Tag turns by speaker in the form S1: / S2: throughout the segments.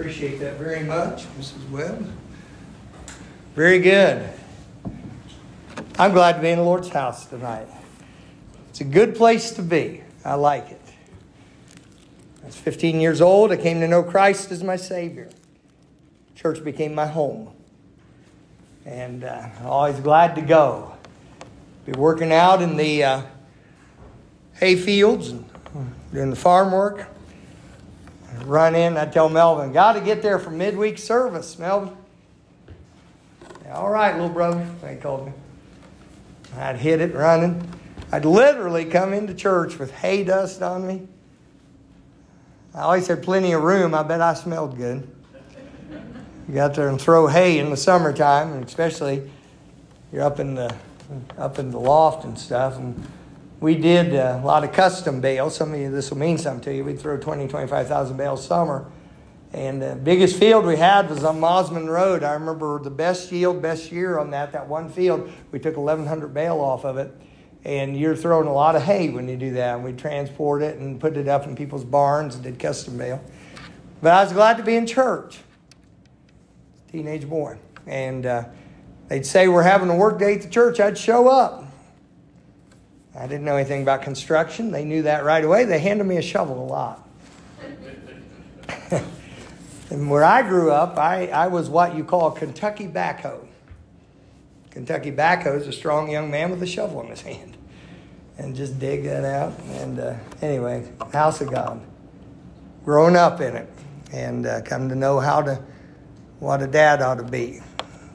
S1: Appreciate that very much, Mrs. Webb. Very good. I'm glad to be in the Lord's house tonight. It's a good place to be. I like it. I was 15 years old. I came to know Christ as my Savior. Church became my home. And uh, always glad to go. Be working out in the uh, hay fields and doing the farm work. Run in, I tell Melvin, got to get there for midweek service, Melvin. All right, little brother, they called me. I'd hit it running. I'd literally come into church with hay dust on me. I always had plenty of room. I bet I smelled good. You got there and throw hay in the summertime, and especially you're up in the up in the loft and stuff. And we did a lot of custom bales. Some of you, this will mean something to you. We'd throw 20, 25,000 bales summer. And the biggest field we had was on Mosman Road. I remember the best yield, best year on that, that one field. We took 1,100 bale off of it. And you're throwing a lot of hay when you do that. And we transport it and put it up in people's barns and did custom bale. But I was glad to be in church. Teenage boy. And uh, they'd say we're having a work day at the church. I'd show up. I didn't know anything about construction. They knew that right away. They handed me a shovel a lot. and where I grew up, I, I was what you call Kentucky backhoe. Kentucky backhoe is a strong young man with a shovel in his hand. And just dig that out. And uh, anyway, house of God. Growing up in it and uh, come to know how to, what a dad ought to be.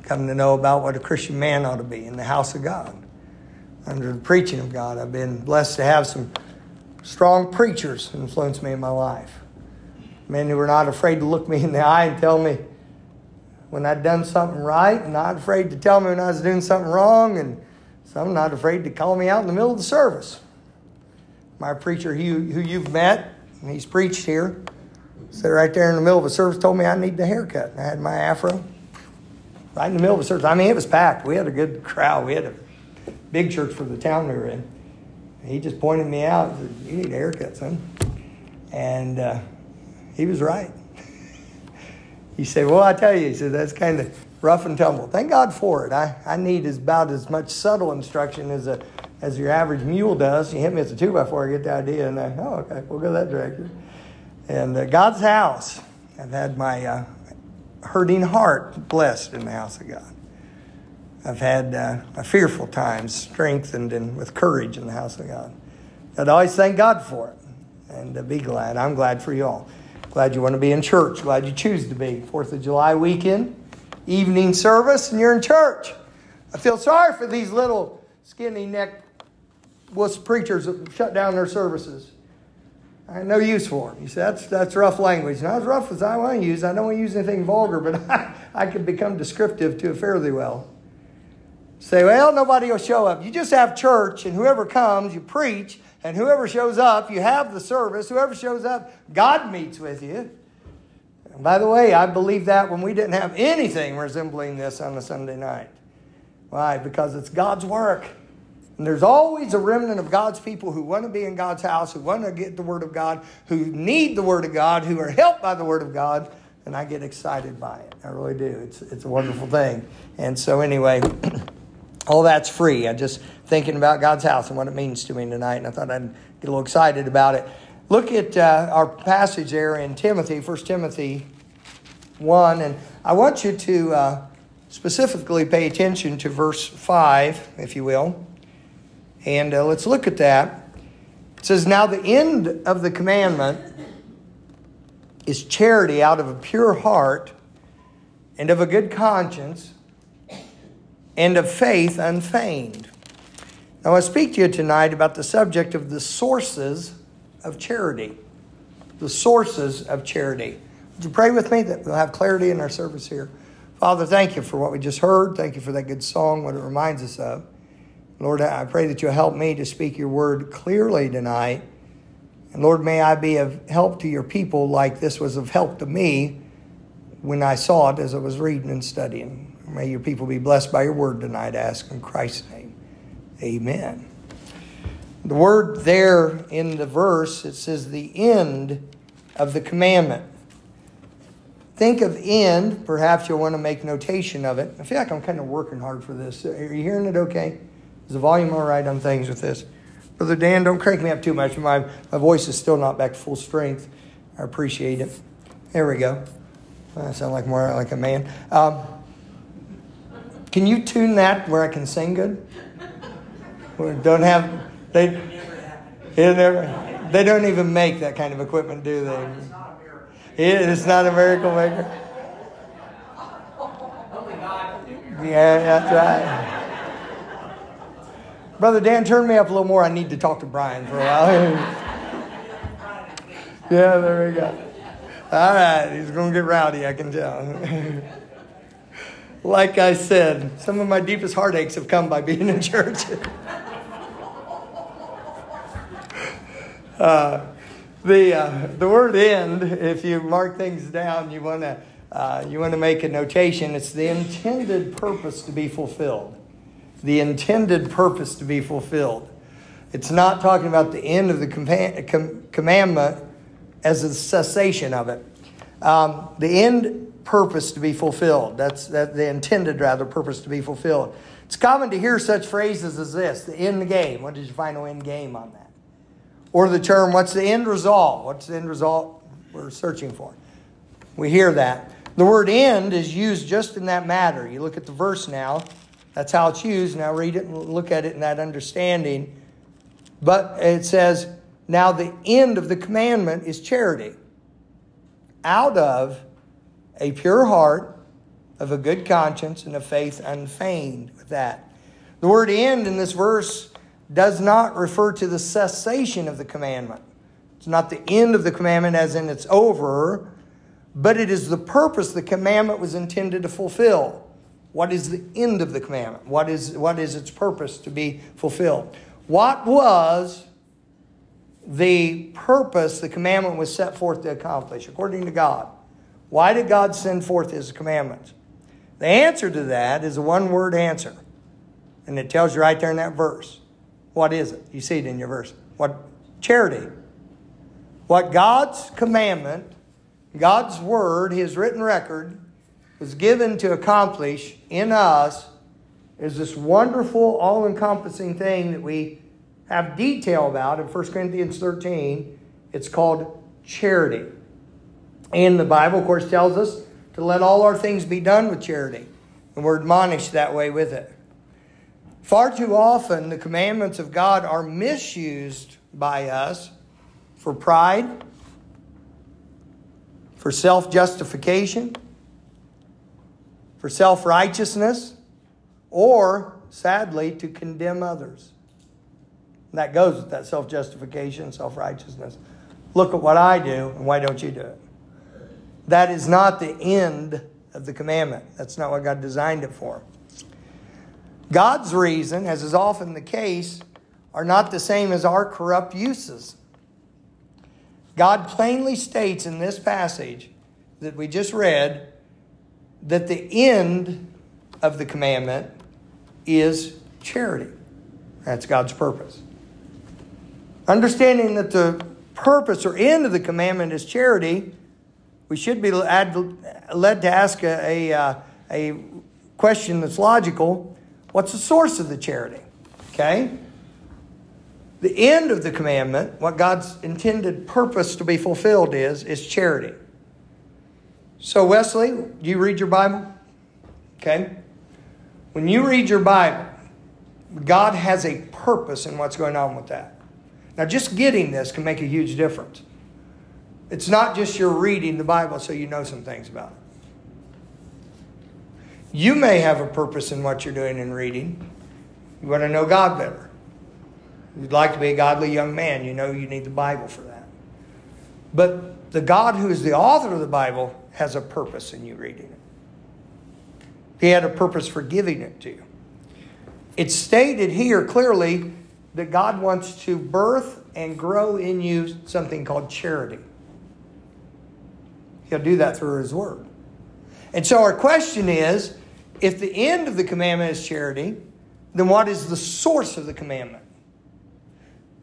S1: Come to know about what a Christian man ought to be in the house of God under the preaching of God. I've been blessed to have some strong preachers influence me in my life. Men who were not afraid to look me in the eye and tell me when I'd done something right, and not afraid to tell me when I was doing something wrong, and some not afraid to call me out in the middle of the service. My preacher who, who you've met, and he's preached here, said right there in the middle of a service, told me I needed a haircut. I had my afro right in the middle of a service. I mean, it was packed. We had a good crowd. We had a big church for the town we were in. He just pointed me out. Said, you need a haircut, son. And uh, he was right. he said, well, I tell you, he said, that's kind of rough and tumble. Thank God for it. I, I need about as much subtle instruction as a as your average mule does. You hit me with a two by four, I get the idea, and I, oh, okay, we'll go that direction. And uh, God's house, I've had my uh, hurting heart blessed in the house of God. I've had uh, a fearful times strengthened and with courage in the house of God. I'd always thank God for it and uh, be glad. I'm glad for you all. Glad you want to be in church. Glad you choose to be. Fourth of July weekend, evening service, and you're in church. I feel sorry for these little skinny neck wuss preachers that shut down their services. I had no use for them. You say, that's, that's rough language. Not as rough as I want to use. I don't want to use anything vulgar, but I, I can become descriptive to it fairly well. Say, well, nobody will show up. You just have church, and whoever comes, you preach, and whoever shows up, you have the service. Whoever shows up, God meets with you. And by the way, I believe that when we didn't have anything resembling this on a Sunday night. Why? Because it's God's work. And there's always a remnant of God's people who want to be in God's house, who want to get the Word of God, who need the Word of God, who are helped by the Word of God. And I get excited by it. I really do. It's, it's a wonderful thing. And so, anyway. all that's free. I'm just thinking about God's house and what it means to me tonight, and I thought I'd get a little excited about it. Look at uh, our passage there in Timothy, 1 Timothy 1, and I want you to uh, specifically pay attention to verse 5, if you will. And uh, let's look at that. It says, Now the end of the commandment is charity out of a pure heart and of a good conscience and of faith unfeigned. Now, I speak to you tonight about the subject of the sources of charity. The sources of charity. Would you pray with me that we'll have clarity in our service here? Father, thank you for what we just heard. Thank you for that good song, what it reminds us of. Lord, I pray that you'll help me to speak your word clearly tonight. And Lord, may I be of help to your people like this was of help to me when I saw it as I was reading and studying. May your people be blessed by your word tonight. I ask in Christ's name. Amen. The word there in the verse, it says the end of the commandment. think of end, perhaps you'll want to make notation of it. I feel like I'm kind of working hard for this. Are you hearing it okay? Is the volume all right on things with this? Brother Dan, don't crank me up too much. My, my voice is still not back to full strength. I appreciate it. There we go. I sound like more like a man. Um, can you tune that where I can sing good? Don't have they. It never, they don't even make that kind of equipment, do they? It is not a miracle maker. Yeah, that's right. Brother Dan, turn me up a little more. I need to talk to Brian for a while. yeah, there we go. All right, he's going to get rowdy, I can tell. like I said, some of my deepest heartaches have come by being in church. uh, the, uh, the word end, if you mark things down, you want to uh, you want to make a notation. It's the intended purpose to be fulfilled. The intended purpose to be fulfilled. It's not talking about the end of the com- commandment as a cessation of it. Um, the end purpose to be fulfilled. That's that the intended rather purpose to be fulfilled. It's common to hear such phrases as this: the end game. What is your final end game on that? Or the term, what's the end result? What's the end result we're searching for? We hear that. The word end is used just in that matter. You look at the verse now. That's how it's used. Now read it and look at it in that understanding. But it says, now the end of the commandment is charity. Out of a pure heart, of a good conscience, and a faith unfeigned with that. The word end in this verse does not refer to the cessation of the commandment. It's not the end of the commandment as in it's over, but it is the purpose the commandment was intended to fulfill. What is the end of the commandment? What is, what is its purpose to be fulfilled? What was the purpose the commandment was set forth to accomplish, according to God? Why did God send forth his commandments? The answer to that is a one word answer. And it tells you right there in that verse. What is it? You see it in your verse. What? Charity. What God's commandment, God's word, his written record, was given to accomplish in us is this wonderful, all encompassing thing that we have detail about in 1 Corinthians 13. It's called charity. And the Bible, of course, tells us to let all our things be done with charity. And we're admonished that way with it. Far too often, the commandments of God are misused by us for pride, for self justification, for self righteousness, or, sadly, to condemn others. And that goes with that self justification, self righteousness. Look at what I do, and why don't you do it? That is not the end of the commandment. That's not what God designed it for. God's reason, as is often the case, are not the same as our corrupt uses. God plainly states in this passage that we just read that the end of the commandment is charity. That's God's purpose. Understanding that the purpose or end of the commandment is charity, we should be led to ask a, a, uh, a question that's logical What's the source of the charity? Okay? The end of the commandment, what God's intended purpose to be fulfilled is, is charity. So, Wesley, do you read your Bible? Okay? When you read your Bible, God has a purpose in what's going on with that. Now, just getting this can make a huge difference. It's not just you're reading the Bible so you know some things about it. You may have a purpose in what you're doing and reading. You want to know God better. You'd like to be a godly young man. You know you need the Bible for that. But the God who is the author of the Bible has a purpose in you reading it. He had a purpose for giving it to you. It's stated here clearly that God wants to birth and grow in you something called charity. He'll do that through His Word. And so our question is if the end of the commandment is charity, then what is the source of the commandment?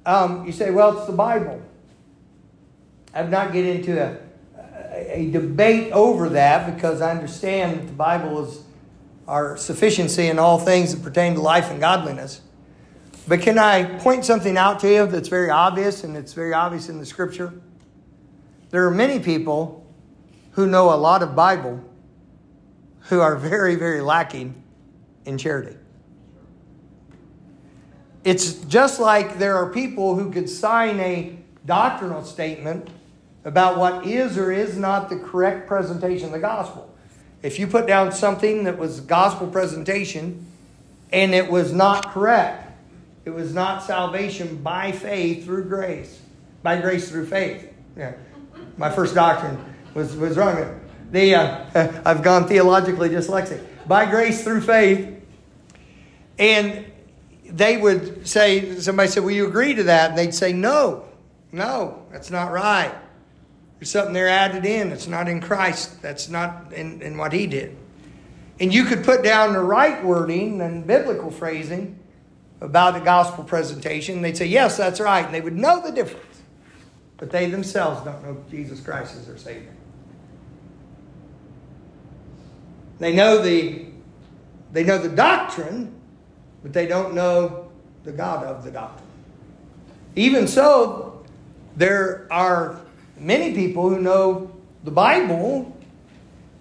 S1: Um, you say, well, it's the Bible. I've not get into a, a debate over that because I understand that the Bible is our sufficiency in all things that pertain to life and godliness. But can I point something out to you that's very obvious and it's very obvious in the scripture? There are many people who know a lot of Bible who are very, very lacking in charity. It's just like there are people who could sign a doctrinal statement about what is or is not the correct presentation of the gospel. If you put down something that was gospel presentation and it was not correct, it was not salvation by faith through grace, by grace through faith. Yeah. My first doctrine was, was wrong. The, uh, I've gone theologically dyslexic. By grace through faith. And they would say, somebody said, Will you agree to that? And they'd say, No, no, that's not right. There's something there added in. It's not in Christ. That's not in, in what He did. And you could put down the right wording and biblical phrasing about the gospel presentation. They'd say, Yes, that's right. And they would know the difference. But they themselves don't know Jesus Christ as their Savior. They know the, they know the doctrine, but they don't know the God of the doctrine. Even so, there are many people who know the Bible,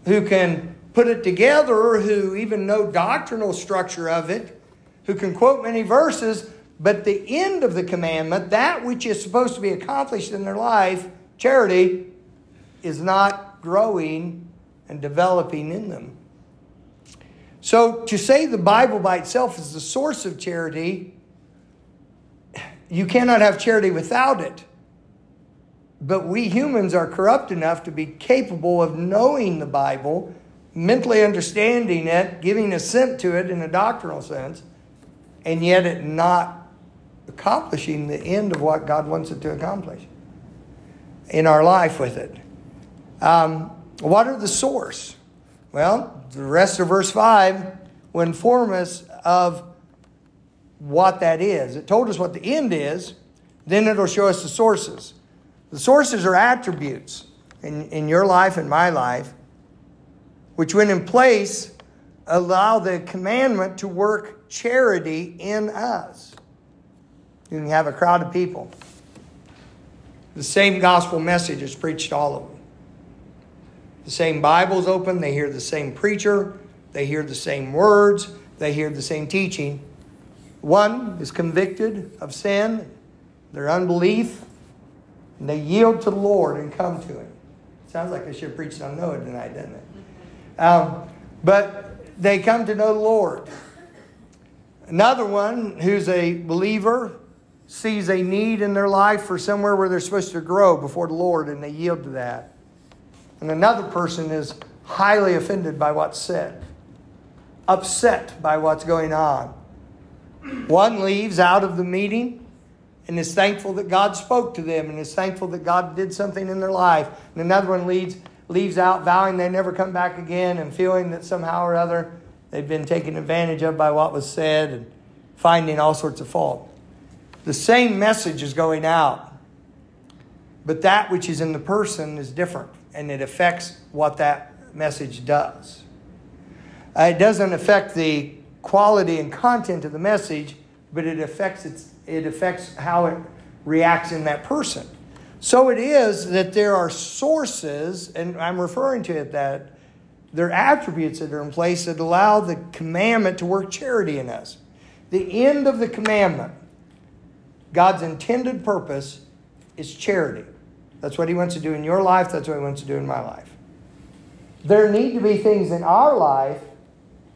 S1: who can put it together, who even know doctrinal structure of it, who can quote many verses, but the end of the commandment, that which is supposed to be accomplished in their life, charity, is not growing and developing in them. So to say the Bible by itself is the source of charity, you cannot have charity without it. But we humans are corrupt enough to be capable of knowing the Bible, mentally understanding it, giving assent to it in a doctrinal sense, and yet it not accomplishing the end of what God wants it to accomplish in our life with it. Um, what are the source? Well, the rest of verse 5 will inform us of what that is. It told us what the end is, then it'll show us the sources. The sources are attributes in, in your life and my life, which, when in place, allow the commandment to work charity in us. You can have a crowd of people. The same gospel message is preached to all of them. The same Bible's open, they hear the same preacher, they hear the same words, they hear the same teaching. One is convicted of sin, their unbelief, and they yield to the Lord and come to Him. Sounds like I should have preached on Noah tonight, doesn't it? Um, but they come to know the Lord. Another one who's a believer sees a need in their life for somewhere where they're supposed to grow before the Lord and they yield to that. And another person is highly offended by what's said, upset by what's going on. One leaves out of the meeting and is thankful that God spoke to them and is thankful that God did something in their life. And another one leaves, leaves out vowing they never come back again and feeling that somehow or other they've been taken advantage of by what was said and finding all sorts of fault. The same message is going out, but that which is in the person is different and it affects what that message does. Uh, it doesn't affect the quality and content of the message, but it affects its, it affects how it reacts in that person. So it is that there are sources, and I'm referring to it that there are attributes that are in place that allow the commandment to work charity in us. The end of the commandment, God's intended purpose, is charity. That's what He wants to do in your life. That's what He wants to do in my life. There need to be things in our life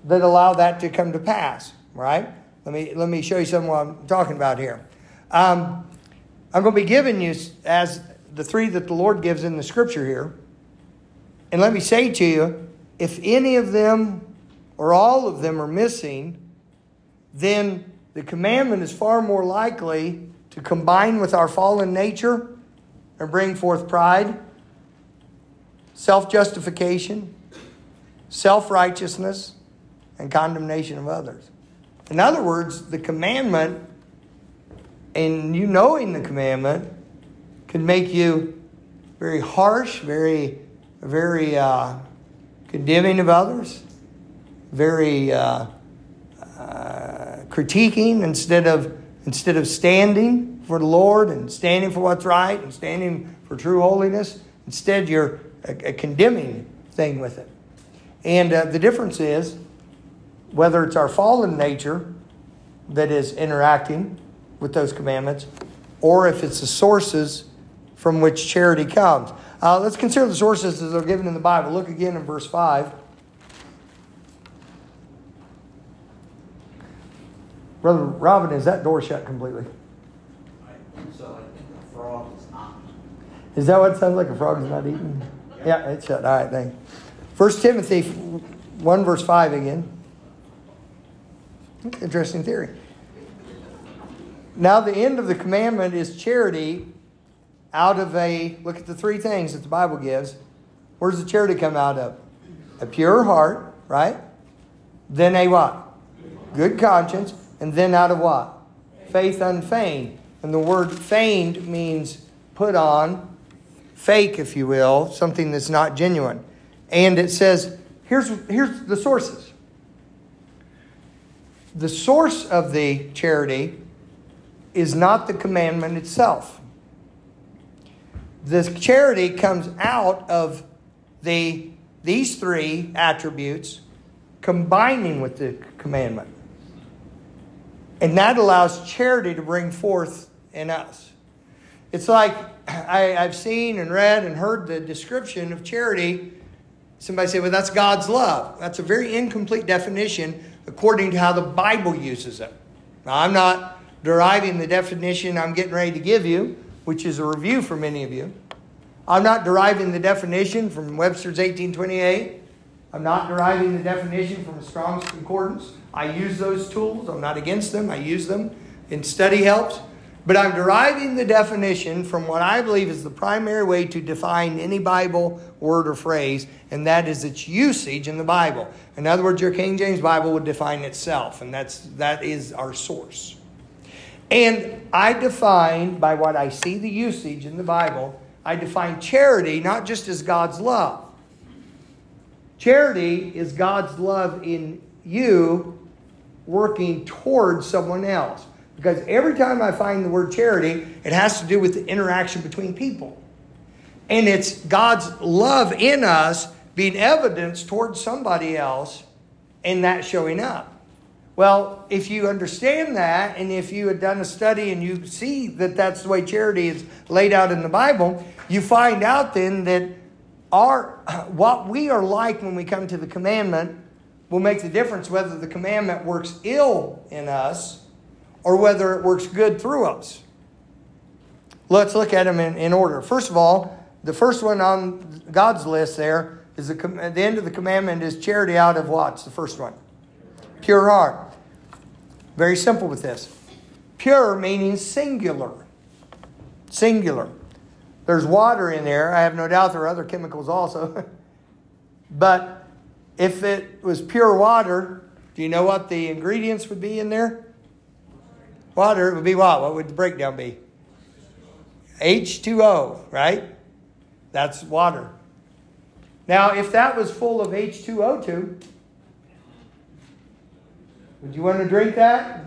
S1: that allow that to come to pass, right? Let me, let me show you something I'm talking about here. Um, I'm going to be giving you as the three that the Lord gives in the scripture here. And let me say to you if any of them or all of them are missing, then the commandment is far more likely to combine with our fallen nature and bring forth pride, self justification, self righteousness, and condemnation of others. In other words, the commandment and you knowing the commandment can make you very harsh, very very uh, condemning of others, very uh, uh, critiquing instead of instead of standing for the Lord and standing for what's right and standing for true holiness. Instead, you're a, a condemning thing with it. And uh, the difference is whether it's our fallen nature that is interacting with those commandments, or if it's the sources from which charity comes. Uh, let's consider the sources that are given in the Bible. Look again in verse 5. Brother Robin, is that door shut completely?
S2: I think so. I think the frog is not.
S1: Is that what it sounds like? A frog is not eating? Yeah, it's shut. All right, thanks. First Timothy 1, verse 5 again. Interesting theory. Now, the end of the commandment is charity out of a, look at the three things that the Bible gives. Where does the charity come out of? A pure heart, right? Then a what? Good conscience. And then out of what? Faith unfeigned. And the word feigned means put on, fake, if you will, something that's not genuine. And it says, here's, here's the sources. The source of the charity is not the commandment itself. The charity comes out of the, these three attributes combining with the commandment. And that allows charity to bring forth in us. It's like I, I've seen and read and heard the description of charity. Somebody say, well, that's God's love. That's a very incomplete definition according to how the Bible uses it. Now, I'm not deriving the definition I'm getting ready to give you, which is a review for many of you. I'm not deriving the definition from Webster's 1828. I'm not deriving the definition from a Strong's Concordance. I use those tools. I'm not against them. I use them in study helps. But I'm deriving the definition from what I believe is the primary way to define any Bible word or phrase, and that is its usage in the Bible. In other words, your King James Bible would define itself, and that's that is our source. And I define by what I see the usage in the Bible, I define charity not just as God's love. Charity is God's love in you working towards someone else. Because every time I find the word charity, it has to do with the interaction between people. And it's God's love in us being evidenced towards somebody else and that showing up. Well, if you understand that, and if you had done a study and you see that that's the way charity is laid out in the Bible, you find out then that our what we are like when we come to the commandment will make the difference whether the commandment works ill in us or whether it works good through us. Let's look at them in, in order. First of all, the first one on God's list there is the, the end of the commandment is charity out of what's the first one? Pure heart. Very simple with this. Pure meaning singular. Singular. There's water in there. I have no doubt there are other chemicals also. but if it was pure water, do you know what the ingredients would be in there? Water it would be what? What would the breakdown be? H2O, right? That's water. Now, if that was full of H2O2, would you want to drink that?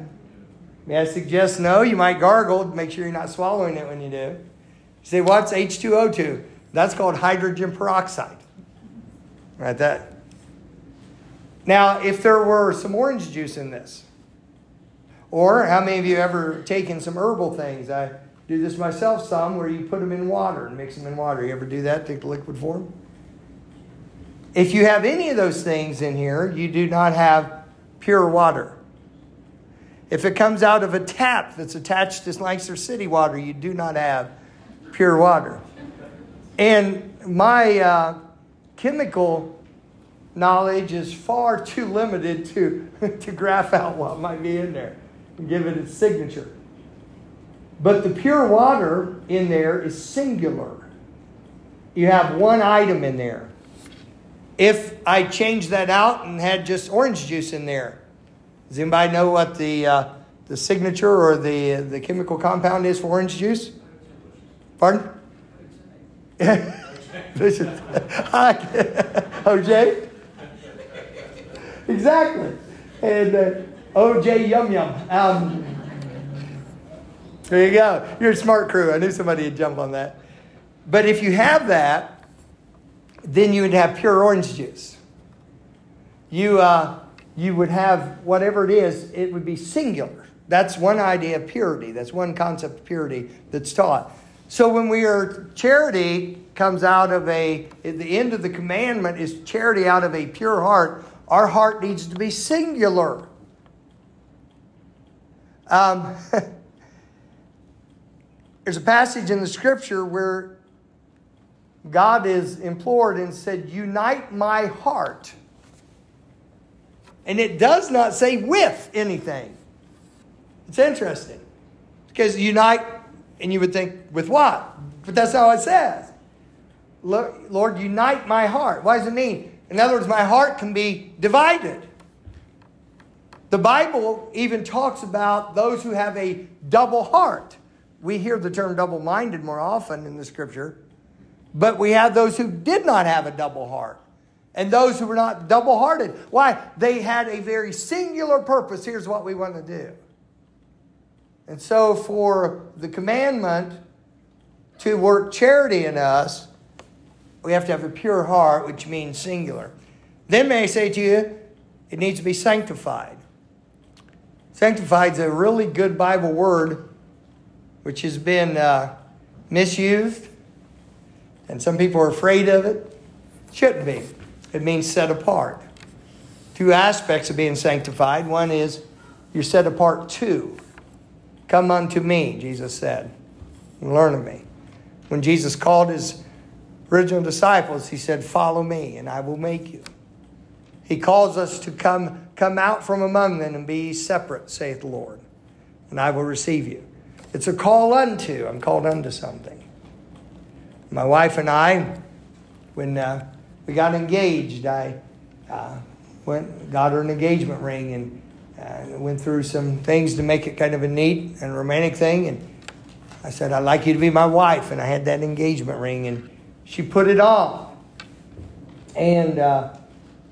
S1: May I suggest no? You might gargle. Make sure you're not swallowing it when you do. You say, what's H2O2? That's called hydrogen peroxide. Right, that. Now, if there were some orange juice in this, or how many of you ever taken some herbal things? I do this myself some where you put them in water and mix them in water. You ever do that? Take the liquid form? If you have any of those things in here, you do not have pure water. If it comes out of a tap that's attached to Lancaster City water, you do not have pure water. And my uh, chemical knowledge is far too limited to, to graph out what might be in there give it its signature. But the pure water in there is singular. You have one item in there. If I changed that out and had just orange juice in there, does anybody know what the, uh, the signature or the, the chemical compound is for orange juice? Pardon? OJ? Exactly. And uh, OJ Yum Yum. Um, there you go. You're a smart crew. I knew somebody would jump on that. But if you have that, then you would have pure orange juice. You, uh, you would have whatever it is, it would be singular. That's one idea of purity. That's one concept of purity that's taught. So when we are charity comes out of a the end of the commandment is charity out of a pure heart. Our heart needs to be singular. Um, there's a passage in the scripture where God is implored and said, Unite my heart. And it does not say with anything. It's interesting. Because unite, and you would think, with what? But that's how it says. Lord, unite my heart. What does it mean? In other words, my heart can be divided. The Bible even talks about those who have a double heart. We hear the term double minded more often in the scripture, but we have those who did not have a double heart and those who were not double hearted. Why? They had a very singular purpose. Here's what we want to do. And so, for the commandment to work charity in us, we have to have a pure heart, which means singular. Then, may I say to you, it needs to be sanctified. Sanctified is a really good Bible word which has been uh, misused, and some people are afraid of it. Shouldn't be. It means set apart. Two aspects of being sanctified. One is you're set apart to Come unto me, Jesus said, and learn of me. When Jesus called his original disciples, he said, Follow me, and I will make you. He calls us to come, come out from among them and be separate, saith the Lord, and I will receive you. It's a call unto. I'm called unto something. My wife and I, when uh, we got engaged, I uh, went got her an engagement ring and and went through some things to make it kind of a neat and romantic thing. And I said, I'd like you to be my wife. And I had that engagement ring, and she put it on. And uh,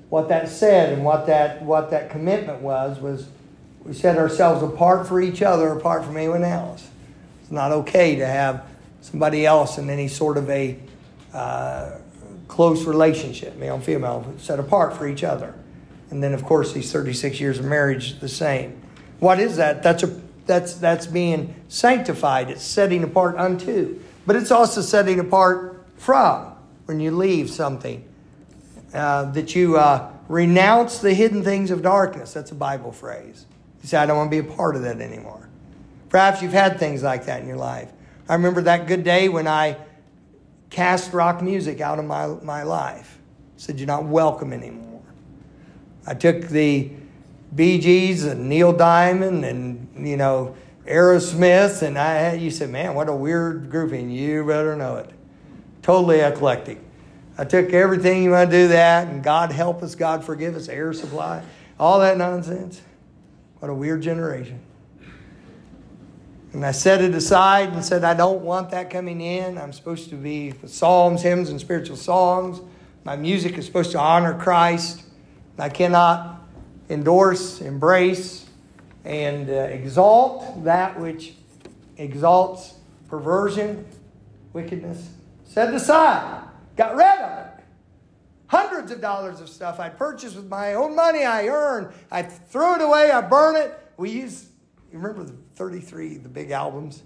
S1: what that said and what that, what that commitment was, was we set ourselves apart for each other, apart from anyone else. It's not okay to have somebody else in any sort of a uh, close relationship, male and female, set apart for each other. And then, of course, these 36 years of marriage, the same. What is that? That's, a, that's, that's being sanctified. It's setting apart unto. But it's also setting apart from when you leave something. Uh, that you uh, renounce the hidden things of darkness. That's a Bible phrase. You say, I don't want to be a part of that anymore. Perhaps you've had things like that in your life. I remember that good day when I cast rock music out of my, my life. Said, You're not welcome anymore. I took the Gees and Neil Diamond and, you know, Aerosmith, and I you said, man, what a weird grouping. You better know it. Totally eclectic. I took everything you want to do that, and God help us, God forgive us, air supply, all that nonsense. What a weird generation. And I set it aside and said, I don't want that coming in. I'm supposed to be psalms, hymns, and spiritual songs. My music is supposed to honor Christ. I cannot endorse, embrace, and uh, exalt that which exalts perversion, wickedness. Set aside, got rid of it. Hundreds of dollars of stuff I purchased with my own money I earned. I threw it away, I burn it. We use, you remember the 33, the big albums?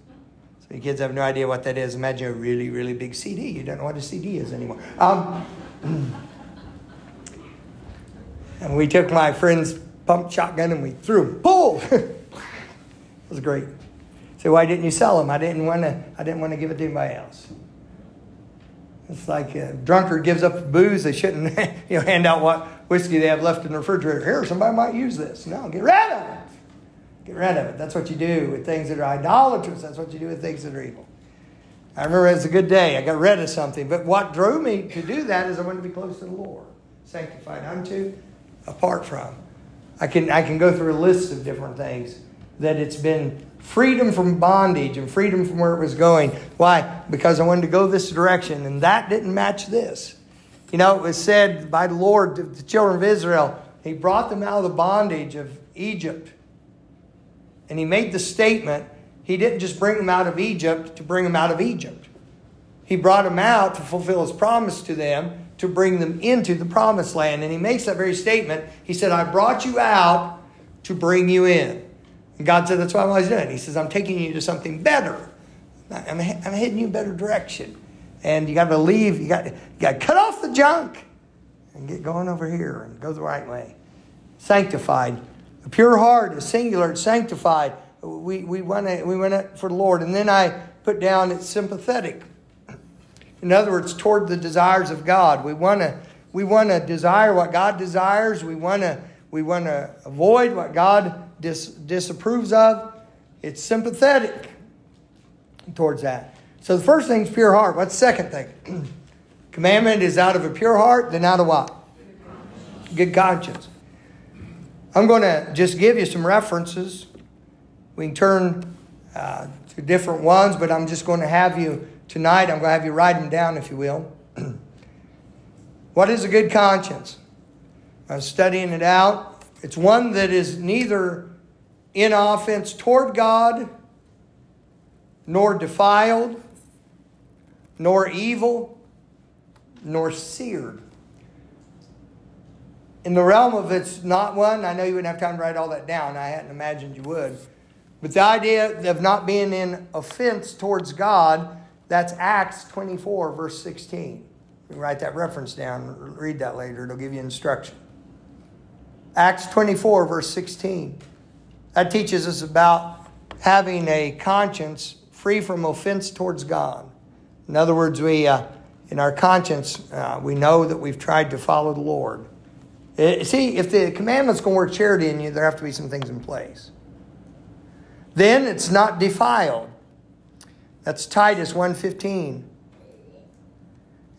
S1: So you kids have no idea what that is. Imagine a really, really big CD. You don't know what a CD is anymore. Um, And we took my friend's pump shotgun and we threw them. Pull! it was great. So why didn't you sell them? I didn't want to. I didn't want to give it to anybody else. It's like a drunkard gives up booze. They shouldn't, you know, hand out what whiskey they have left in the refrigerator. Here, somebody might use this. No, get rid of it. Get rid of it. That's what you do with things that are idolatrous. That's what you do with things that are evil. I remember it was a good day. I got rid of something. But what drove me to do that is I wanted to be close to the Lord, sanctified unto apart from. I can, I can go through a list of different things that it's been freedom from bondage and freedom from where it was going. Why? Because I wanted to go this direction, and that didn't match this. You know, it was said by the Lord to the children of Israel, He brought them out of the bondage of Egypt. And He made the statement, He didn't just bring them out of Egypt to bring them out of Egypt. He brought them out to fulfill His promise to them, to bring them into the promised land. And He makes that very statement. He said, I brought you out to bring you in. And God said, That's what I was doing. He says, I'm taking you to something better. I'm, I'm heading you a better direction. And you got to leave, you got, you got to cut off the junk and get going over here and go the right way. Sanctified. A pure heart is singular, it's sanctified. We, we want it, we want it for the Lord. And then I put down it's sympathetic. In other words, toward the desires of God. We want to we want to desire what God desires. We want to we want to avoid what God dis, disapproves of. It's sympathetic towards that. So the first thing is pure heart. What's the second thing? Commandment is out of a pure heart, then out of what? Good conscience. I'm going to just give you some references. We can turn uh, to different ones, but I'm just going to have you tonight, I'm going to have you write them down, if you will. what is a good conscience? I was studying it out. It's one that is neither in offense toward God, nor defiled, nor evil, nor seared. In the realm of it's not one, I know you wouldn't have time to write all that down. I hadn't imagined you would. But the idea of not being in offense towards God, that's Acts 24, verse 16. You write that reference down, read that later, it'll give you instruction. Acts 24, verse 16. That teaches us about having a conscience free from offense towards God. In other words, we, uh, in our conscience, uh, we know that we've tried to follow the Lord. It, uh, see, if the commandment's going to work charity in you, there have to be some things in place. Then it's not defiled. That's Titus 1:15.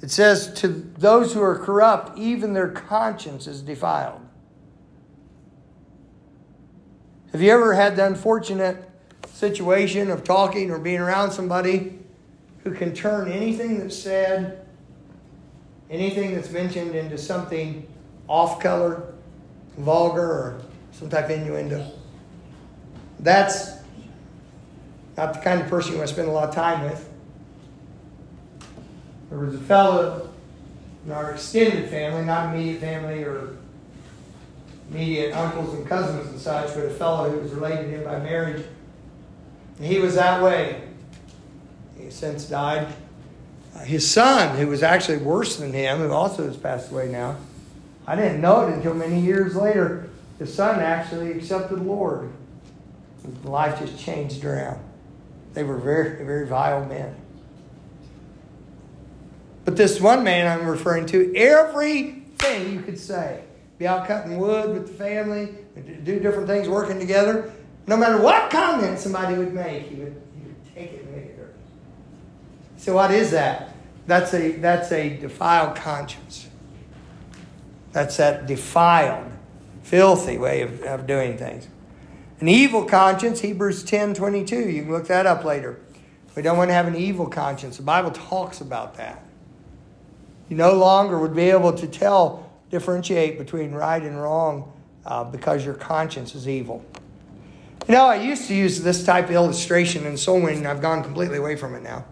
S1: It says to those who are corrupt, even their conscience is defiled. Have you ever had the unfortunate situation of talking or being around somebody who can turn anything that's said, anything that's mentioned into something off color, vulgar, or some type of innuendo. That's not the kind of person you want to spend a lot of time with. There was a fellow in our extended family, not immediate family or immediate uncles and cousins and such, but a fellow who was related to him by marriage. And he was that way. He since died. Uh, his son, who was actually worse than him, who also has passed away now, I didn't know it until many years later. His son actually accepted the Lord. His life just changed around. They were very, very vile men. But this one man I'm referring to, everything you could say, be out cutting wood with the family, do different things, working together, no matter what comment somebody would make, he would, he would take it hurt. So what is that? That's a that's a defiled conscience. That's that defiled, filthy way of, of doing things. An evil conscience, Hebrews 10 22. You can look that up later. We don't want to have an evil conscience. The Bible talks about that. You no longer would be able to tell, differentiate between right and wrong uh, because your conscience is evil. You know, I used to use this type of illustration in soul winning, I've gone completely away from it now.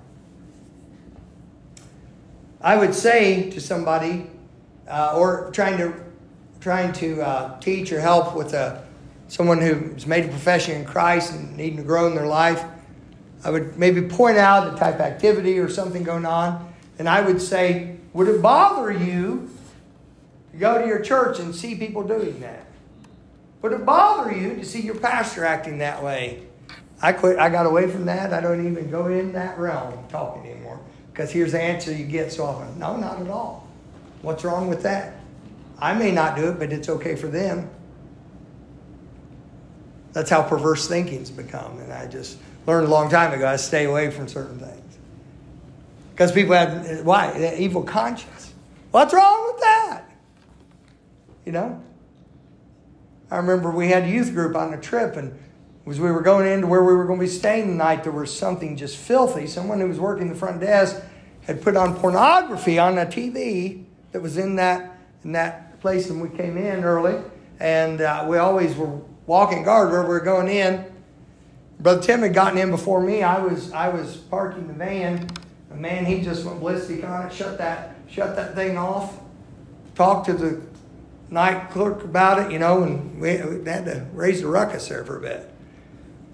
S1: I would say to somebody, uh, or trying to trying to uh, teach or help with a, someone who's made a profession in Christ and needing to grow in their life, I would maybe point out the type of activity or something going on, and I would say, Would it bother you go to your church and see people doing that? Would it bother you to see your pastor acting that way? I quit. I got away from that. I don't even go in that realm talking anymore because here's the answer you get so often. No, not at all. What's wrong with that? I may not do it, but it's okay for them. That's how perverse thinking's become. And I just learned a long time ago I stay away from certain things. Because people have, why? Evil conscience. What's wrong with that? You know? I remember we had a youth group on a trip, and as we were going into where we were going to be staying tonight. There was something just filthy. Someone who was working the front desk had put on pornography on a TV that was in that in that place, and we came in early, and uh, we always were walking guard where we were going in. Brother Tim had gotten in before me. I was I was parking the van. And man, he just went ballistic on it. Shut that shut that thing off. Talked to the night clerk about it, you know, and we, we had to raise the ruckus there for a bit.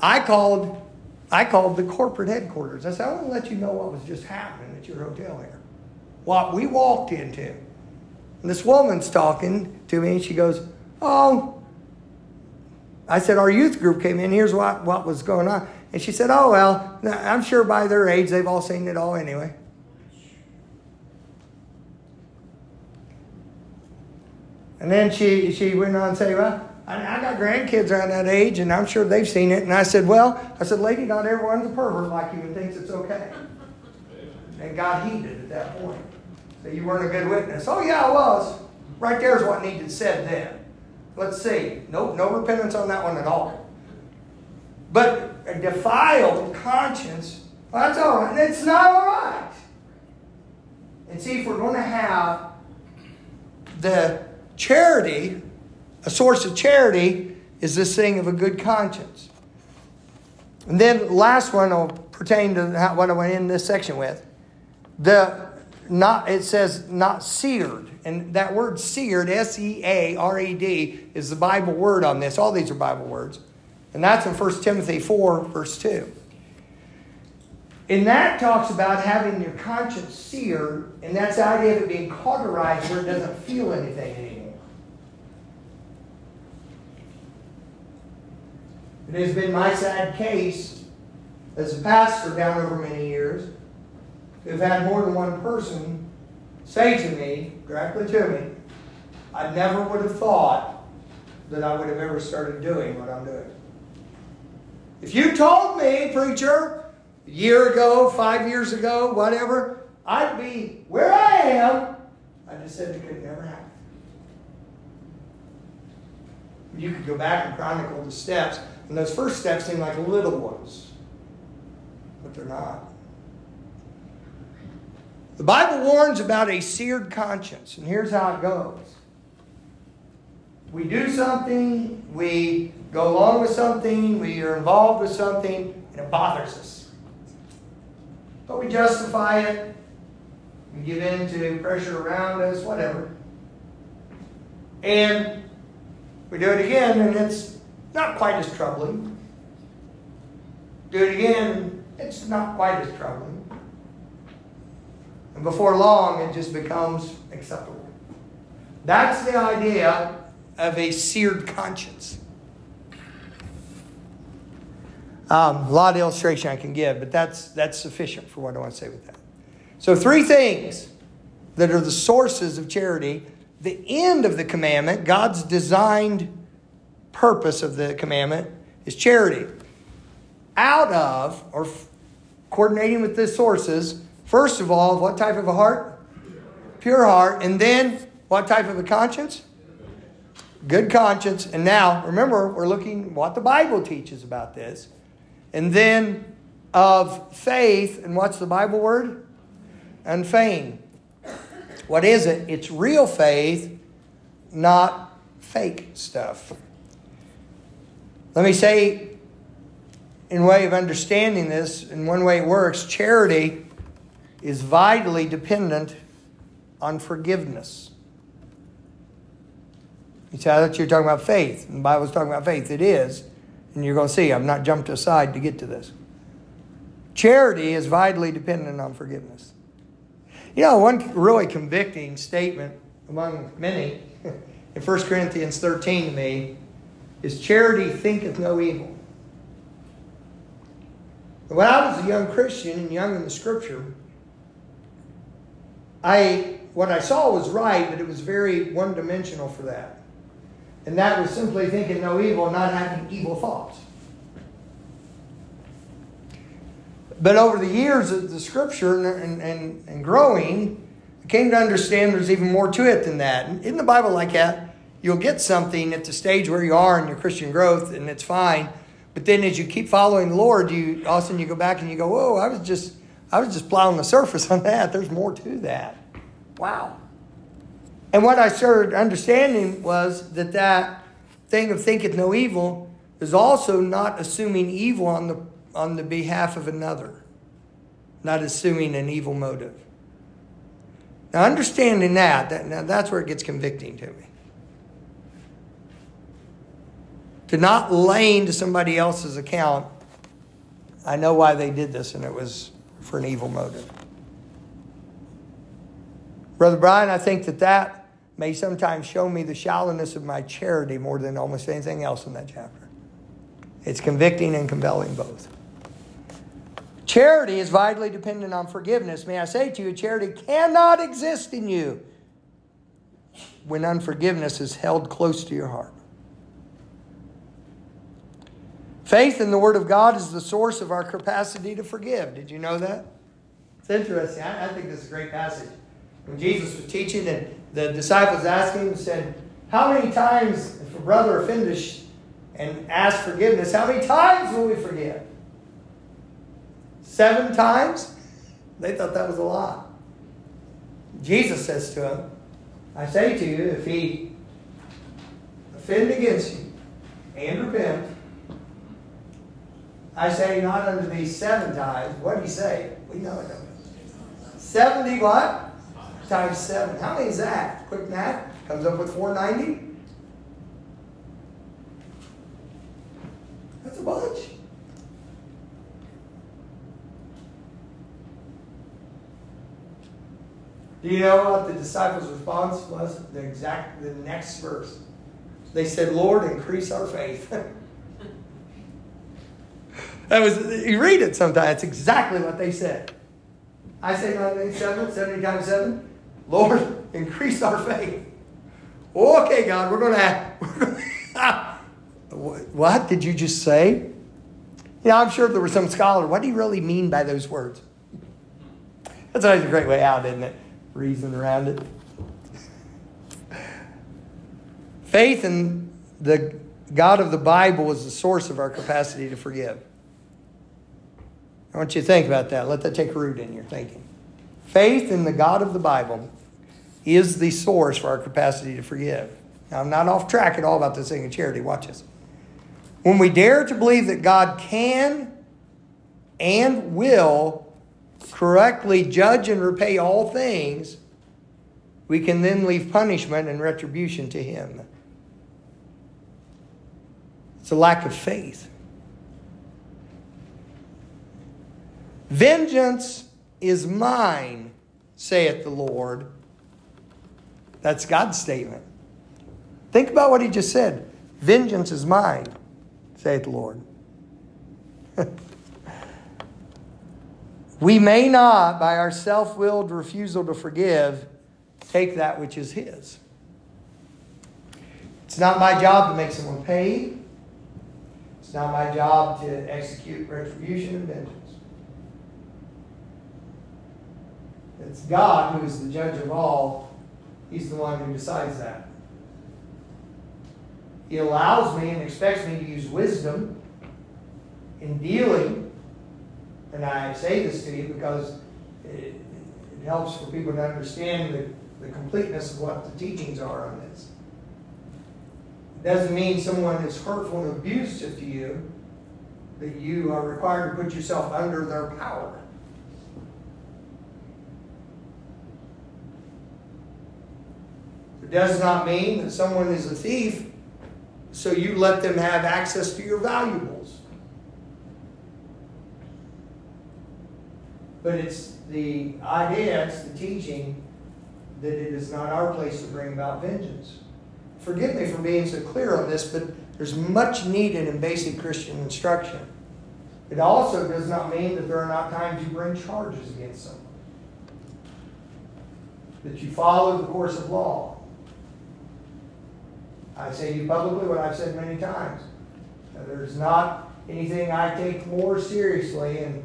S1: I called I called the corporate headquarters. I said, I want to let you know what was just happening at your hotel here. What we walked into. And this woman's talking to me and she goes, Oh, I said, Our youth group came in. Here's what, what was going on. And she said, Oh, well, I'm sure by their age they've all seen it all anyway. And then she, she went on to say, Well, I, I got grandkids around that age, and I'm sure they've seen it. And I said, Well, I said, Lady, not everyone's a pervert like you and thinks it's okay. And God heeded at that point. So you weren't a good witness. Oh, yeah, I was. Right there's what needed said then. Let's see. Nope, no repentance on that one at all. But a defiled conscience, well, that's all right. It's not all right. And see, if we're going to have the charity, a source of charity, is this thing of a good conscience. And then last one will pertain to what I went in this section with. The not it says not seared. And that word seared s-e-a-r-e-d is the bible word on this. All these are bible words. And that's in 1 timothy 4 verse 2 and that talks about having your conscience seared. And that's the idea of it being cauterized where it doesn't feel anything anymore it has been my sad case as a pastor down over many years to have had more than one person say to me, directly to me, I never would have thought that I would have ever started doing what I'm doing. If you told me, preacher, a year ago, five years ago, whatever, I'd be where I am. I just said it could never happen. You could go back and chronicle the steps, and those first steps seem like little ones, but they're not. The Bible warns about a seared conscience, and here's how it goes. We do something, we go along with something, we are involved with something, and it bothers us. But we justify it, we give in to pressure around us, whatever. And we do it again, and it's not quite as troubling. Do it again, it's not quite as troubling. And before long, it just becomes acceptable. That's the idea of a seared conscience. Um, a lot of illustration I can give, but that's, that's sufficient for what I want to say with that. So, three things that are the sources of charity. The end of the commandment, God's designed purpose of the commandment, is charity. Out of, or coordinating with the sources, First of all, what type of a heart? Pure heart. And then, what type of a conscience? Good conscience. And now, remember, we're looking what the Bible teaches about this. And then, of faith. And what's the Bible word? Fame. What is it? It's real faith, not fake stuff. Let me say, in way of understanding this, in one way it works, charity is vitally dependent on forgiveness. You say, that you're talking about faith. And the Bible's talking about faith. It is. And you're going to see, I'm not jumped aside to get to this. Charity is vitally dependent on forgiveness. You know, one really convicting statement among many in 1 Corinthians 13 to me is charity thinketh no evil. When I was a young Christian and young in the scripture, I what I saw was right, but it was very one dimensional for that. And that was simply thinking no evil, not having evil thoughts. But over the years of the scripture and, and, and growing, I came to understand there's even more to it than that. In the Bible, like that, you'll get something at the stage where you are in your Christian growth, and it's fine. But then as you keep following the Lord, you all of a sudden you go back and you go, whoa, I was just I was just plowing the surface on that. There's more to that. Wow. And what I started understanding was that that thing of thinketh no evil is also not assuming evil on the on the behalf of another, not assuming an evil motive. Now, understanding that, that now that's where it gets convicting to me. To not lay to somebody else's account, I know why they did this, and it was for an evil motive. Brother Brian, I think that that may sometimes show me the shallowness of my charity more than almost anything else in that chapter. It's convicting and compelling both. Charity is vitally dependent on forgiveness. May I say to you, charity cannot exist in you when unforgiveness is held close to your heart. Faith in the Word of God is the source of our capacity to forgive. Did you know that? It's interesting. I, I think this is a great passage. When Jesus was teaching, and the disciples asked him, said, How many times, if a brother offended us and asked forgiveness, how many times will we forgive? Seven times? They thought that was a lot. Jesus says to him, I say to you, if he offend against you and repent, I say not unto thee seven times. What do you say? We know it. 70 what? Times seven. How many is that? Quick math. Comes up with 490. That's a bunch. Do you know what the disciples' response was? The exact the next verse. They said, Lord, increase our faith. that was you read it sometimes, it's exactly what they said. I say 97, 70 times 7. Lord, increase our faith. Okay, God, we're gonna have what did you just say? Yeah, I'm sure there was some scholar. What do you really mean by those words? That's always a great way out, isn't it? reason around it. Faith in the God of the Bible is the source of our capacity to forgive. I want you to think about that. Let that take root in your thinking. Faith in the God of the Bible is the source for our capacity to forgive. Now, I'm not off track at all about this thing of charity. Watch this. When we dare to believe that God can and will correctly judge and repay all things, we can then leave punishment and retribution to Him. It's a lack of faith. Vengeance is mine, saith the Lord. That's God's statement. Think about what he just said. Vengeance is mine, saith the Lord. We may not, by our self willed refusal to forgive, take that which is His. It's not my job to make someone pay. It's not my job to execute retribution and vengeance. It's God who is the judge of all. He's the one who decides that. He allows me and expects me to use wisdom in dealing and I say this to you because it, it helps for people to understand the, the completeness of what the teachings are on this. It doesn't mean someone is hurtful and abusive to you that you are required to put yourself under their power. It does not mean that someone is a thief, so you let them have access to your valuables. But it's the idea, it's the teaching that it is not our place to bring about vengeance. Forgive me for being so clear on this, but there's much needed in basic Christian instruction. It also does not mean that there are not times you bring charges against someone. That you follow the course of law. I say to you publicly what I've said many times. There's not anything I take more seriously and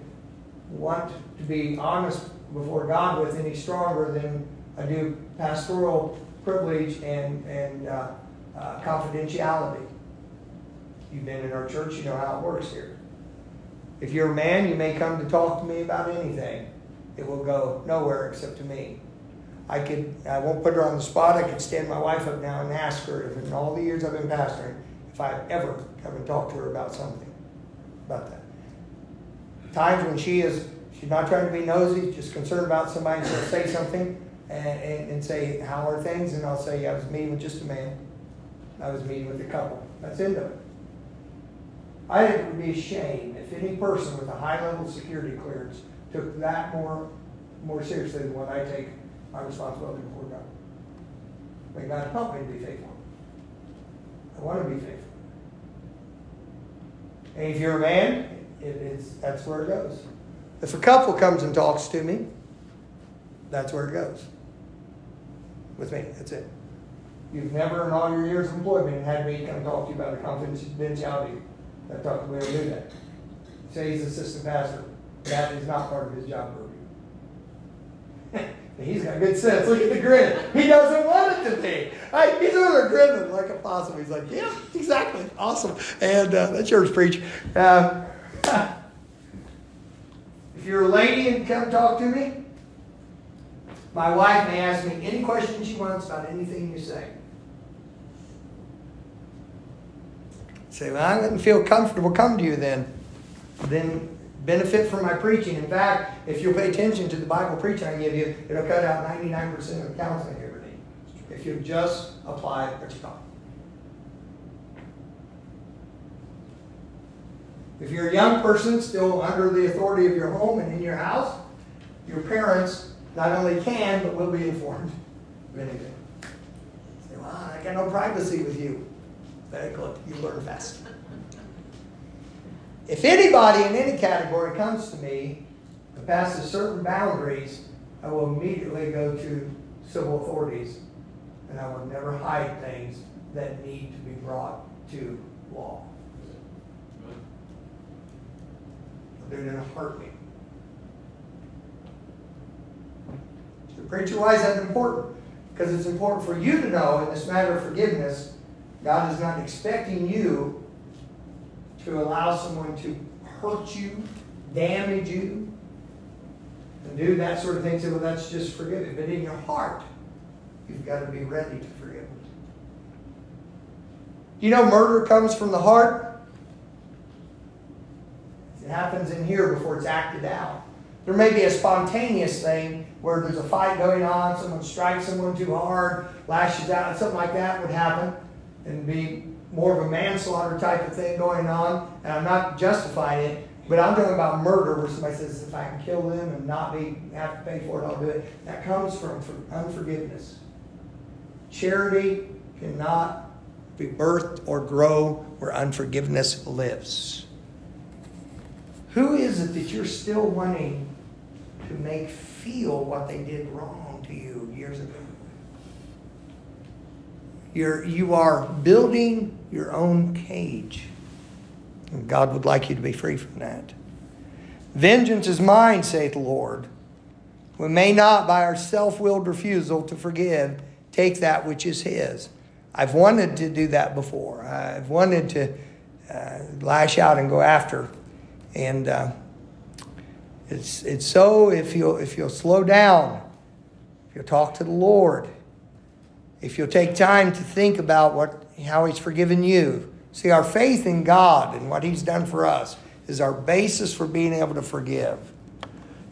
S1: want to be honest before God with any stronger than I do pastoral privilege and, and uh, uh, confidentiality. You've been in our church, you know how it works here. If you're a man, you may come to talk to me about anything. It will go nowhere except to me. I could, I won't put her on the spot. I could stand my wife up now and ask her if in all the years I've been pastoring, if I've ever come and talked to her about something, about that. Times when she is, she's not trying to be nosy, just concerned about somebody, she'll say something and, and, and say, how are things? And I'll say, I was meeting with just a man. I was meeting with a couple. That's end of it. I think it would be a shame if any person with a high level security clearance took that more more seriously than what I take my responsibility before God. May God help me to be faithful. I want to be faithful. And if you're a man, it, it's that's where it goes. If a couple comes and talks to me, that's where it goes. With me, that's it. You've never in all your years of employment had me come talk to you about a confidentiality. I thought we ever do that. Say he's assistant pastor. That is not part of his job purview. he's got good sense. Look at the grin. He doesn't want it to be. I, he's over there grinning like a possum. He's like, yeah, exactly. Awesome. And uh, that's yours, preach. Uh, if you're a lady and come talk to me, my wife may ask me any question she wants about anything you say. Say, well, I wouldn't feel comfortable come to you then. Then benefit from my preaching. In fact, if you'll pay attention to the Bible preaching I give you, it'll cut out 99% of the counseling you ever need. If you just apply what you taught. If you're a young person still under the authority of your home and in your house, your parents not only can, but will be informed of anything. Say, well, I got no privacy with you. Very good. You learn fast. If anybody in any category comes to me and passes certain boundaries, I will immediately go to civil authorities and I will never hide things that need to be brought to law. I'll do it in a heartbeat. The preacher, why is that important? Because it's important for you to know in this matter of forgiveness God is not expecting you to allow someone to hurt you, damage you, and do that sort of thing. Say, well, that's just forgiving. But in your heart, you've got to be ready to forgive. You know, murder comes from the heart. It happens in here before it's acted out. There may be a spontaneous thing where there's a fight going on, someone strikes someone too hard, lashes out, something like that would happen and be more of a manslaughter type of thing going on. And I'm not justifying it, but I'm talking about murder where somebody says, if I can kill them and not be have to pay for it, I'll do it. That comes from unforgiveness. Charity cannot be birthed or grow where unforgiveness lives. Who is it that you're still wanting to make feel what they did wrong to you years ago? You're, you are building your own cage. And God would like you to be free from that. Vengeance is mine, saith the Lord. We may not, by our self willed refusal to forgive, take that which is His. I've wanted to do that before. I've wanted to uh, lash out and go after. And uh, it's, it's so if you'll, if you'll slow down, if you'll talk to the Lord, if you'll take time to think about what, how He's forgiven you. See, our faith in God and what He's done for us is our basis for being able to forgive.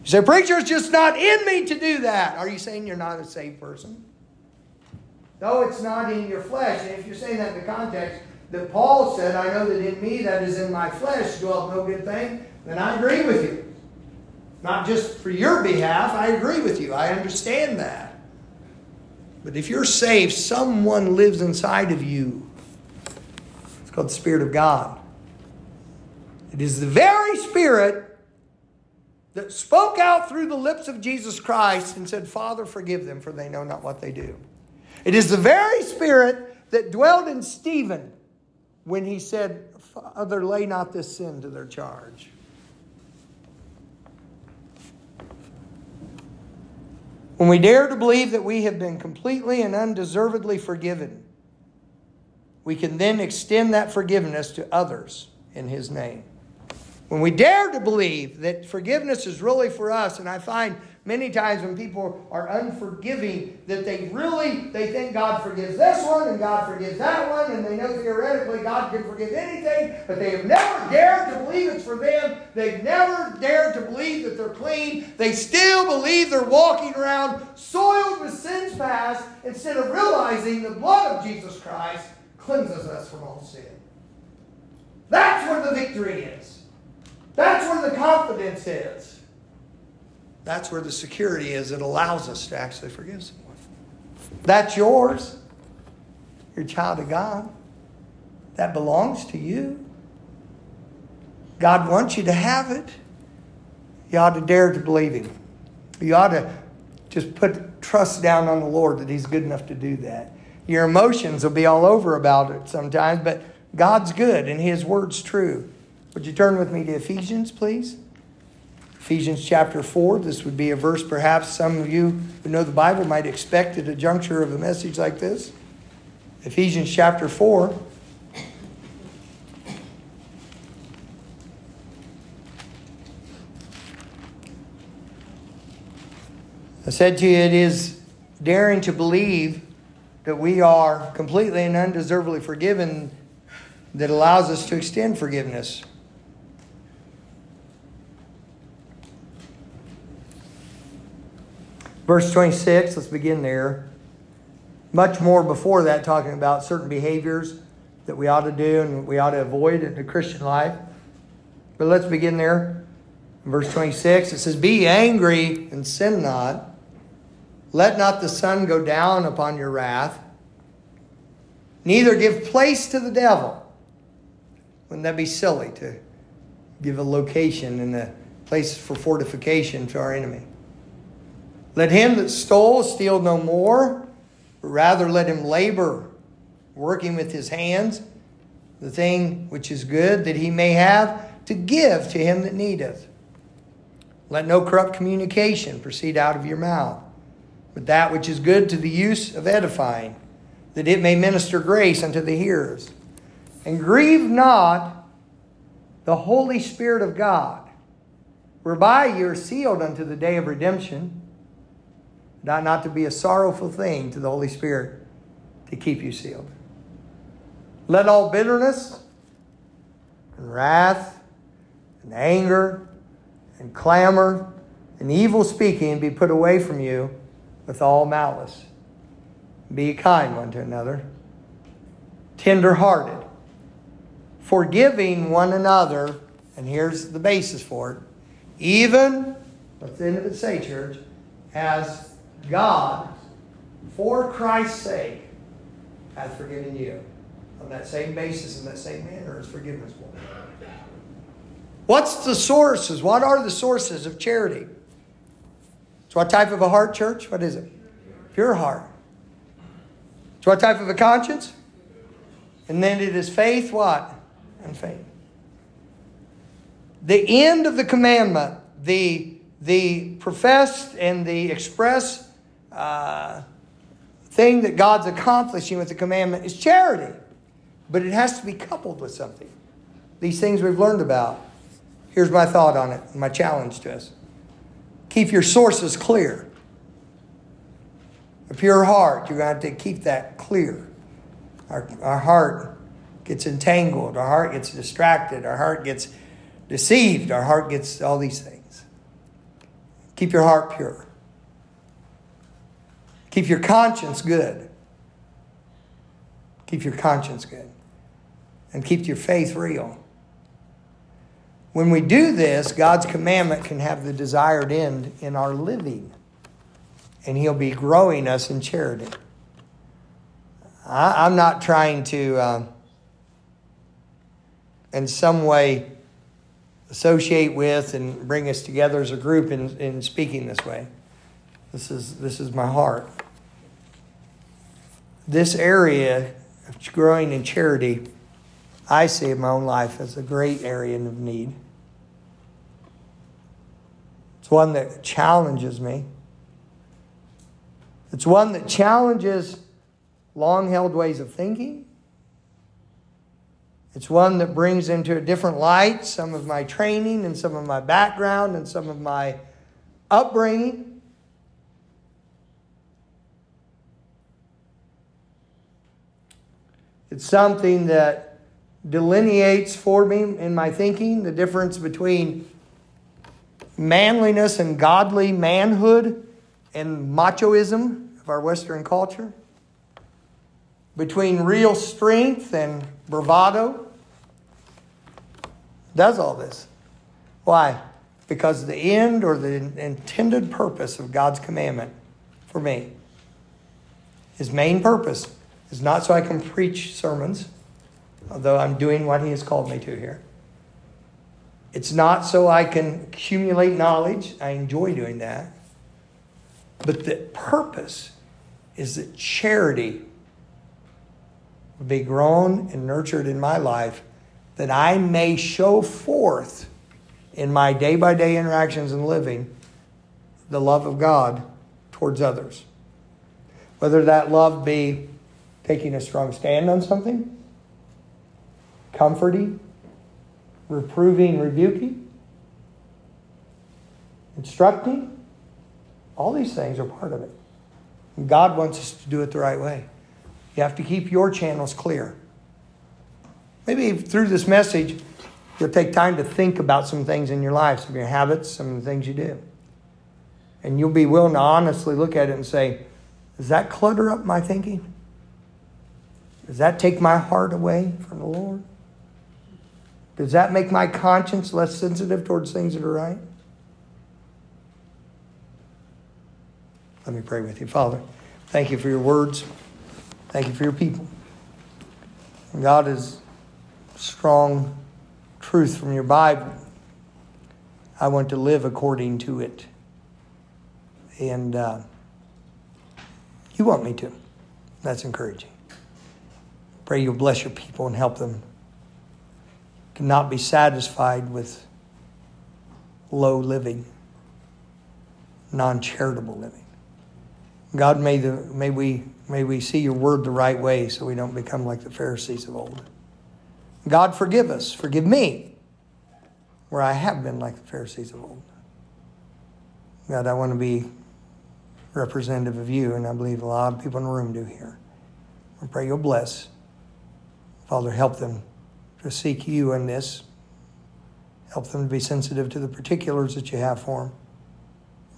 S1: You say, Preacher, it's just not in me to do that. Are you saying you're not a saved person? No, it's not in your flesh. And if you're saying that in the context that Paul said, I know that in me, that is in my flesh, dwells no good thing, then I agree with you. Not just for your behalf, I agree with you. I understand that. But if you're saved, someone lives inside of you. It's called the Spirit of God. It is the very Spirit that spoke out through the lips of Jesus Christ and said, Father, forgive them, for they know not what they do. It is the very Spirit that dwelled in Stephen when he said, Father, lay not this sin to their charge. When we dare to believe that we have been completely and undeservedly forgiven, we can then extend that forgiveness to others in His name. When we dare to believe that forgiveness is really for us, and I find many times when people are unforgiving that they really they think God forgives this one and God forgives that one, and they know theoretically God can forgive anything, but they have never dared to believe it's for them. They've never dared to believe that they're clean. They still believe they're walking around soiled with sins past instead of realizing the blood of Jesus Christ cleanses us from all sin. That's where the victory is. That's where the confidence is. That's where the security is It allows us to actually forgive someone. That's yours. You're a child of God. That belongs to you. God wants you to have it. You ought to dare to believe Him. You ought to just put trust down on the Lord that He's good enough to do that. Your emotions will be all over about it sometimes, but God's good and His word's true. Would you turn with me to Ephesians, please? Ephesians chapter 4. This would be a verse perhaps some of you who know the Bible might expect at a juncture of a message like this. Ephesians chapter 4. I said to you, it is daring to believe that we are completely and undeservedly forgiven that allows us to extend forgiveness. Verse 26, let's begin there. Much more before that, talking about certain behaviors that we ought to do and we ought to avoid in the Christian life. But let's begin there. verse 26, it says, Be angry and sin not. Let not the sun go down upon your wrath. Neither give place to the devil. Wouldn't that be silly to give a location and a place for fortification to our enemy? Let him that stole steal no more, but rather let him labor, working with his hands, the thing which is good, that he may have to give to him that needeth. Let no corrupt communication proceed out of your mouth, but that which is good to the use of edifying, that it may minister grace unto the hearers. And grieve not the Holy Spirit of God, whereby you are sealed unto the day of redemption. Not, not to be a sorrowful thing to the Holy Spirit to keep you sealed. Let all bitterness and wrath and anger and clamor and evil speaking be put away from you with all malice. Be kind one to another, tender hearted, forgiving one another. And here's the basis for it. Even, what's the end of it say, church? As God, for Christ's sake, hath forgiven you. On that same basis, in that same manner, as forgiveness will. What's the sources? What are the sources of charity? So, what type of a heart, church? What is it? Pure heart. So, what type of a conscience? And then it is faith, what? And faith. The end of the commandment, the, the professed and the express uh, thing that God's accomplishing with the commandment is charity. But it has to be coupled with something. These things we've learned about. Here's my thought on it, my challenge to us. Keep your sources clear. A pure heart, you're going to have to keep that clear. Our, our heart gets entangled, our heart gets distracted, our heart gets deceived, our heart gets all these things. Keep your heart pure. Keep your conscience good. Keep your conscience good. And keep your faith real. When we do this, God's commandment can have the desired end in our living. And He'll be growing us in charity. I, am not trying to, uh, in some way, associate with and bring us together as a group in, in speaking this way. This is, this is my heart. This area of growing in charity, I see in my own life as a great area of need. It's one that challenges me. It's one that challenges long held ways of thinking. It's one that brings into a different light some of my training and some of my background and some of my upbringing. It's something that delineates for me in my thinking the difference between manliness and godly manhood and machoism of our Western culture, between real strength and bravado. Does all this. Why? Because the end or the intended purpose of God's commandment for me, his main purpose, is not so I can preach sermons, although I'm doing what he has called me to here. It's not so I can accumulate knowledge. I enjoy doing that. But the purpose is that charity be grown and nurtured in my life that I may show forth in my day by day interactions and living the love of God towards others. Whether that love be taking a strong stand on something, comforting, reproving, rebuking, instructing. All these things are part of it. God wants us to do it the right way. You have to keep your channels clear. Maybe through this message, you'll take time to think about some things in your life, some of your habits, some of the things you do. And you'll be willing to honestly look at it and say, does that clutter up my thinking? Does that take my heart away from the Lord? Does that make my conscience less sensitive towards things that are right? Let me pray with you. Father, thank you for your words. Thank you for your people. God is strong truth from your Bible. I want to live according to it. And uh, you want me to. That's encouraging. Pray you'll bless your people and help them cannot be satisfied with low living, non charitable living. God, may, the, may, we, may we see your word the right way so we don't become like the Pharisees of old. God, forgive us. Forgive me where I have been like the Pharisees of old. God, I want to be representative of you, and I believe a lot of people in the room do here. I pray you'll bless. Father, help them to seek you in this. Help them to be sensitive to the particulars that you have for them.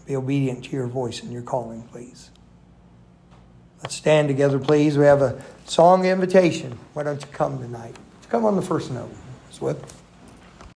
S1: Be obedient to your voice and your calling, please. Let's stand together, please. We have a song invitation. Why don't you come tonight? Come on the first note. Swift.